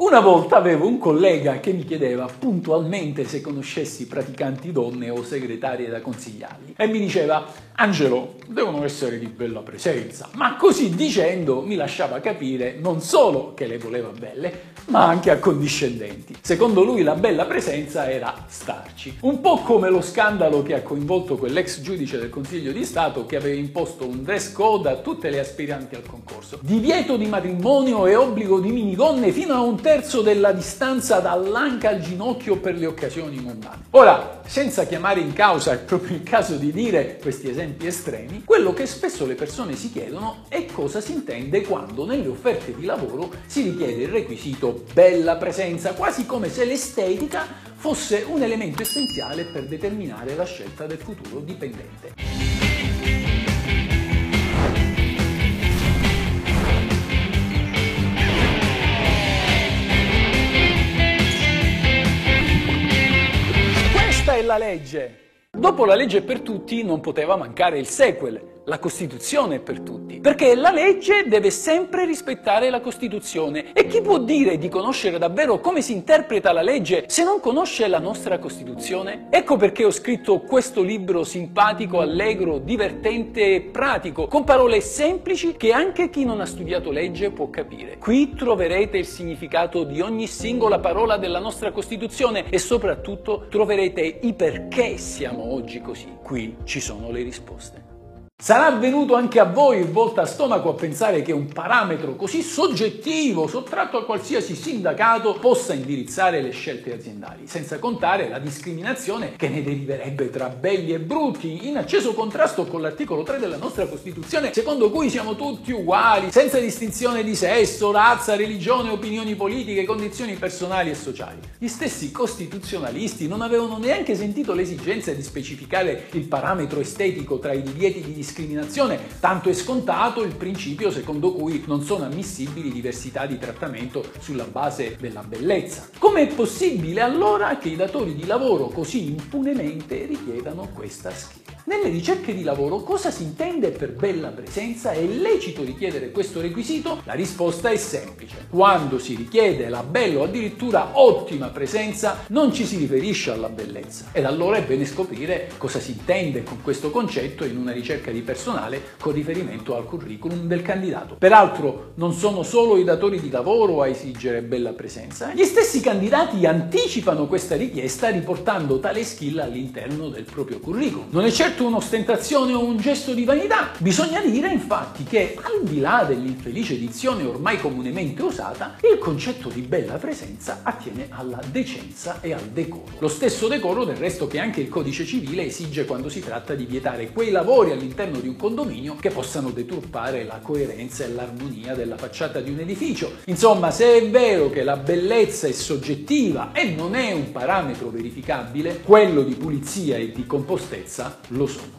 Una volta avevo un collega che mi chiedeva puntualmente se conoscessi praticanti donne o segretarie da consigliargli e mi diceva Angelo, devono essere di bella presenza, ma così dicendo mi lasciava capire non solo che le voleva belle, ma anche accondiscendenti. Secondo lui la bella presenza era starci. Un po' come lo scandalo che ha coinvolto quell'ex giudice del Consiglio di Stato che aveva imposto un dress code a tutte le aspiranti al concorso. Divieto di matrimonio e obbligo di minigonne fino a un terzo della distanza dall'anca al ginocchio per le occasioni mondane. Ora, senza chiamare in causa, è proprio il caso di dire questi esempi estremi, quello che spesso le persone si chiedono è cosa si intende quando nelle offerte di lavoro si richiede il requisito bella presenza, quasi come se l'estetica fosse un elemento essenziale per determinare la scelta del futuro dipendente. Questa è la legge. Dopo la legge per tutti non poteva mancare il sequel, la Costituzione è per tutti, perché la legge deve sempre rispettare la Costituzione e chi può dire di conoscere davvero come si interpreta la legge se non conosce la nostra Costituzione? Ecco perché ho scritto questo libro simpatico, allegro, divertente e pratico, con parole semplici che anche chi non ha studiato legge può capire. Qui troverete il significato di ogni singola parola della nostra Costituzione e soprattutto troverete i perché siamo oggi così. Qui ci sono le risposte. Sarà avvenuto anche a voi il volta a stomaco a pensare che un parametro così soggettivo, sottratto a qualsiasi sindacato, possa indirizzare le scelte aziendali, senza contare la discriminazione che ne deriverebbe tra belli e brutti, in acceso contrasto con l'articolo 3 della nostra Costituzione, secondo cui siamo tutti uguali, senza distinzione di sesso, razza, religione, opinioni politiche, condizioni personali e sociali. Gli stessi costituzionalisti non avevano neanche sentito l'esigenza di specificare il parametro estetico tra i divieti di discriminazione tanto è scontato il principio secondo cui non sono ammissibili diversità di trattamento sulla base della bellezza. Com'è possibile allora che i datori di lavoro così impunemente richiedano questa scheda? Nelle ricerche di lavoro cosa si intende per bella presenza? È lecito richiedere questo requisito? La risposta è semplice. Quando si richiede la bella o addirittura ottima presenza non ci si riferisce alla bellezza. Ed allora è bene scoprire cosa si intende con questo concetto in una ricerca di personale con riferimento al curriculum del candidato. Peraltro non sono solo i datori di lavoro a esigere bella presenza, gli stessi candidati anticipano questa richiesta riportando tale skill all'interno del proprio curriculum. Non è certo certo un'ostentazione o un gesto di vanità. Bisogna dire infatti che al di là dell'infelice dizione ormai comunemente usata, il concetto di bella presenza attiene alla decenza e al decoro. Lo stesso decoro del resto che anche il codice civile esige quando si tratta di vietare quei lavori all'interno di un condominio che possano deturpare la coerenza e l'armonia della facciata di un edificio. Insomma, se è vero che la bellezza è soggettiva e non è un parametro verificabile, quello di pulizia e di compostezza lo sono.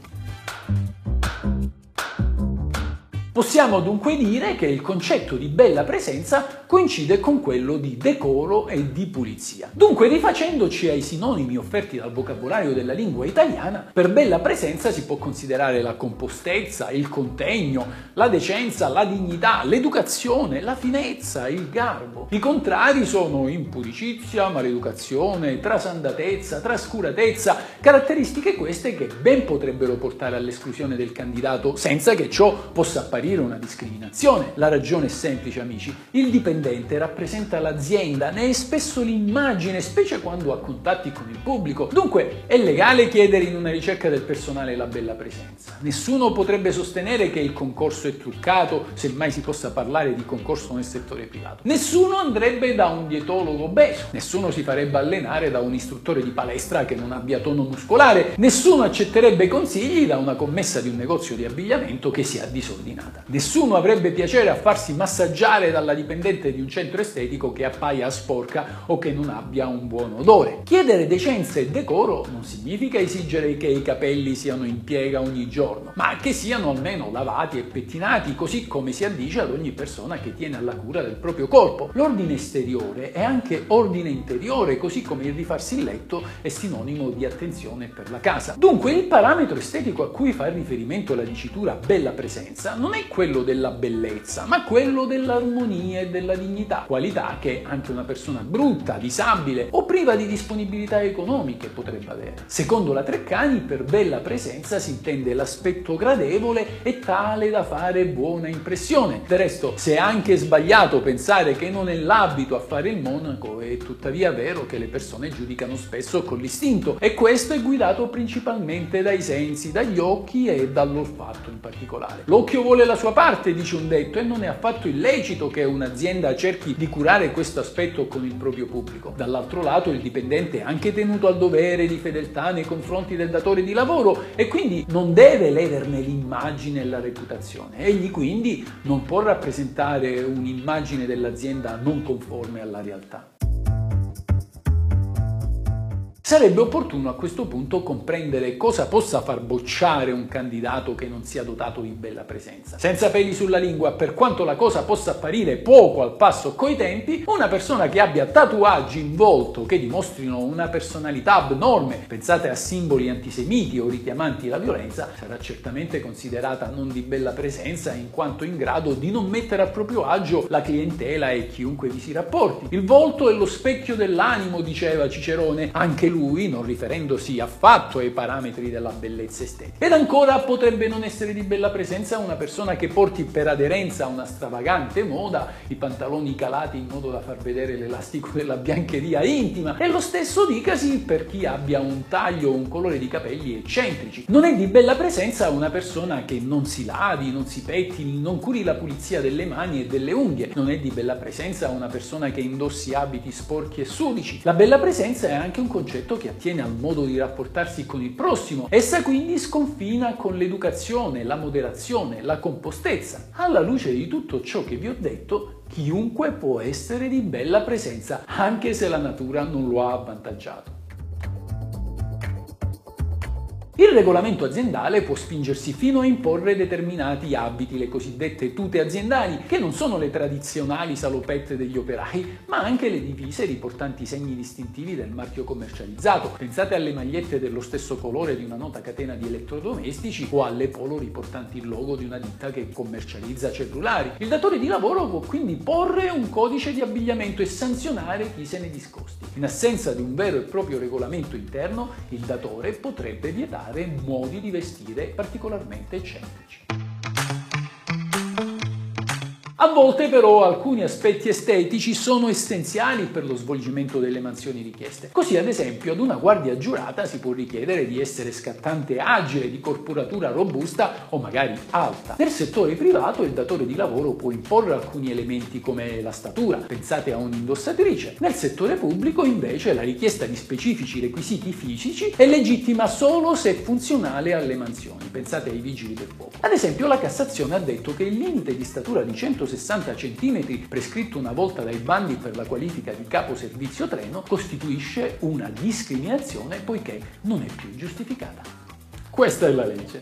Possiamo dunque dire che il concetto di bella presenza coincide con quello di decoro e di pulizia. Dunque, rifacendoci ai sinonimi offerti dal vocabolario della lingua italiana, per bella presenza si può considerare la compostezza, il contegno, la decenza, la dignità, l'educazione, la finezza, il garbo. I contrari sono impudicizia, maleducazione, trasandatezza, trascuratezza, caratteristiche queste che ben potrebbero portare all'esclusione del candidato senza che ciò possa apparire apparire una discriminazione. La ragione è semplice, amici. Il dipendente rappresenta l'azienda, ne è spesso l'immagine, specie quando ha contatti con il pubblico. Dunque, è legale chiedere in una ricerca del personale la bella presenza. Nessuno potrebbe sostenere che il concorso è truccato, se mai si possa parlare di concorso nel settore privato. Nessuno andrebbe da un dietologo obeso, nessuno si farebbe allenare da un istruttore di palestra che non abbia tono muscolare, nessuno accetterebbe consigli da una commessa di un negozio di abbigliamento che sia disordinata giornata. Nessuno avrebbe piacere a farsi massaggiare dalla dipendente di un centro estetico che appaia sporca o che non abbia un buon odore. Chiedere decenza e decoro non significa esigere che i capelli siano in piega ogni giorno, ma che siano almeno lavati e pettinati, così come si addice ad ogni persona che tiene alla cura del proprio corpo. L'ordine esteriore è anche ordine interiore, così come il rifarsi il letto è sinonimo di attenzione per la casa. Dunque il parametro estetico a cui fa riferimento la dicitura bella presenza non è quello della bellezza, ma quello dell'armonia e della dignità, qualità che anche una persona brutta, disabile o priva di disponibilità economiche potrebbe avere. Secondo la Treccani, per bella presenza si intende l'aspetto gradevole e tale da fare buona impressione. Del resto, se è anche sbagliato pensare che non è l'abito a fare il monaco, è tuttavia vero che le persone giudicano spesso con l'istinto e questo è guidato principalmente dai sensi, dagli occhi e dall'olfatto in particolare. L'occhio vuole la sua parte, dice un detto, e non è affatto illecito che un'azienda cerchi di curare questo aspetto con il proprio pubblico. Dall'altro lato il dipendente è anche tenuto al dovere di fedeltà nei confronti del datore di lavoro e quindi non deve lederne l'immagine e la reputazione. Egli quindi non può rappresentare un'immagine dell'azienda non conforme alla realtà. Sarebbe opportuno a questo punto comprendere cosa possa far bocciare un candidato che non sia dotato di bella presenza. Senza peli sulla lingua, per quanto la cosa possa apparire poco al passo coi tempi, una persona che abbia tatuaggi in volto che dimostrino una personalità abnorme, pensate a simboli antisemiti o richiamanti la violenza, sarà certamente considerata non di bella presenza in quanto in grado di non mettere a proprio agio la clientela e chiunque vi si rapporti. Il volto è lo specchio dell'animo, diceva Cicerone, anche lui lui, non riferendosi affatto ai parametri della bellezza estetica. Ed ancora potrebbe non essere di bella presenza una persona che porti per aderenza a una stravagante moda i pantaloni calati in modo da far vedere l'elastico della biancheria intima e lo stesso dicasi per chi abbia un taglio o un colore di capelli eccentrici. Non è di bella presenza una persona che non si lavi, non si pettini, non curi la pulizia delle mani e delle unghie. Non è di bella presenza una persona che indossi abiti sporchi e sudici. La bella presenza è anche un concetto concetto che attiene al modo di rapportarsi con il prossimo. Essa quindi sconfina con l'educazione, la moderazione, la compostezza. Alla luce di tutto ciò che vi ho detto, chiunque può essere di bella presenza, anche se la natura non lo ha avvantaggiato. Il regolamento aziendale può spingersi fino a imporre determinati abiti, le cosiddette tute aziendali, che non sono le tradizionali salopette degli operai, ma anche le divise riportanti i segni distintivi del marchio commercializzato. Pensate alle magliette dello stesso colore di una nota catena di elettrodomestici o alle polo riportanti il logo di una ditta che commercializza cellulari. Il datore di lavoro può quindi porre un codice di abbigliamento e sanzionare chi se ne discosti. In assenza di un vero e proprio regolamento interno, il datore potrebbe vietare modi di vestire particolarmente eccentrici. A volte però alcuni aspetti estetici sono essenziali per lo svolgimento delle mansioni richieste. Così ad esempio ad una guardia giurata si può richiedere di essere scattante agile, di corporatura robusta o magari alta. Nel settore privato il datore di lavoro può imporre alcuni elementi come la statura, pensate a un'indossatrice. Nel settore pubblico invece la richiesta di specifici requisiti fisici è legittima solo se funzionale alle mansioni, pensate ai vigili del fuoco. Ad esempio la Cassazione ha detto che il limite di statura di 160 160 cm prescritto una volta dai bandi per la qualifica di capo servizio treno costituisce una discriminazione poiché non è più giustificata. Questa è la legge.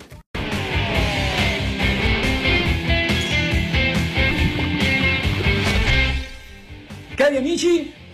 Cari amici,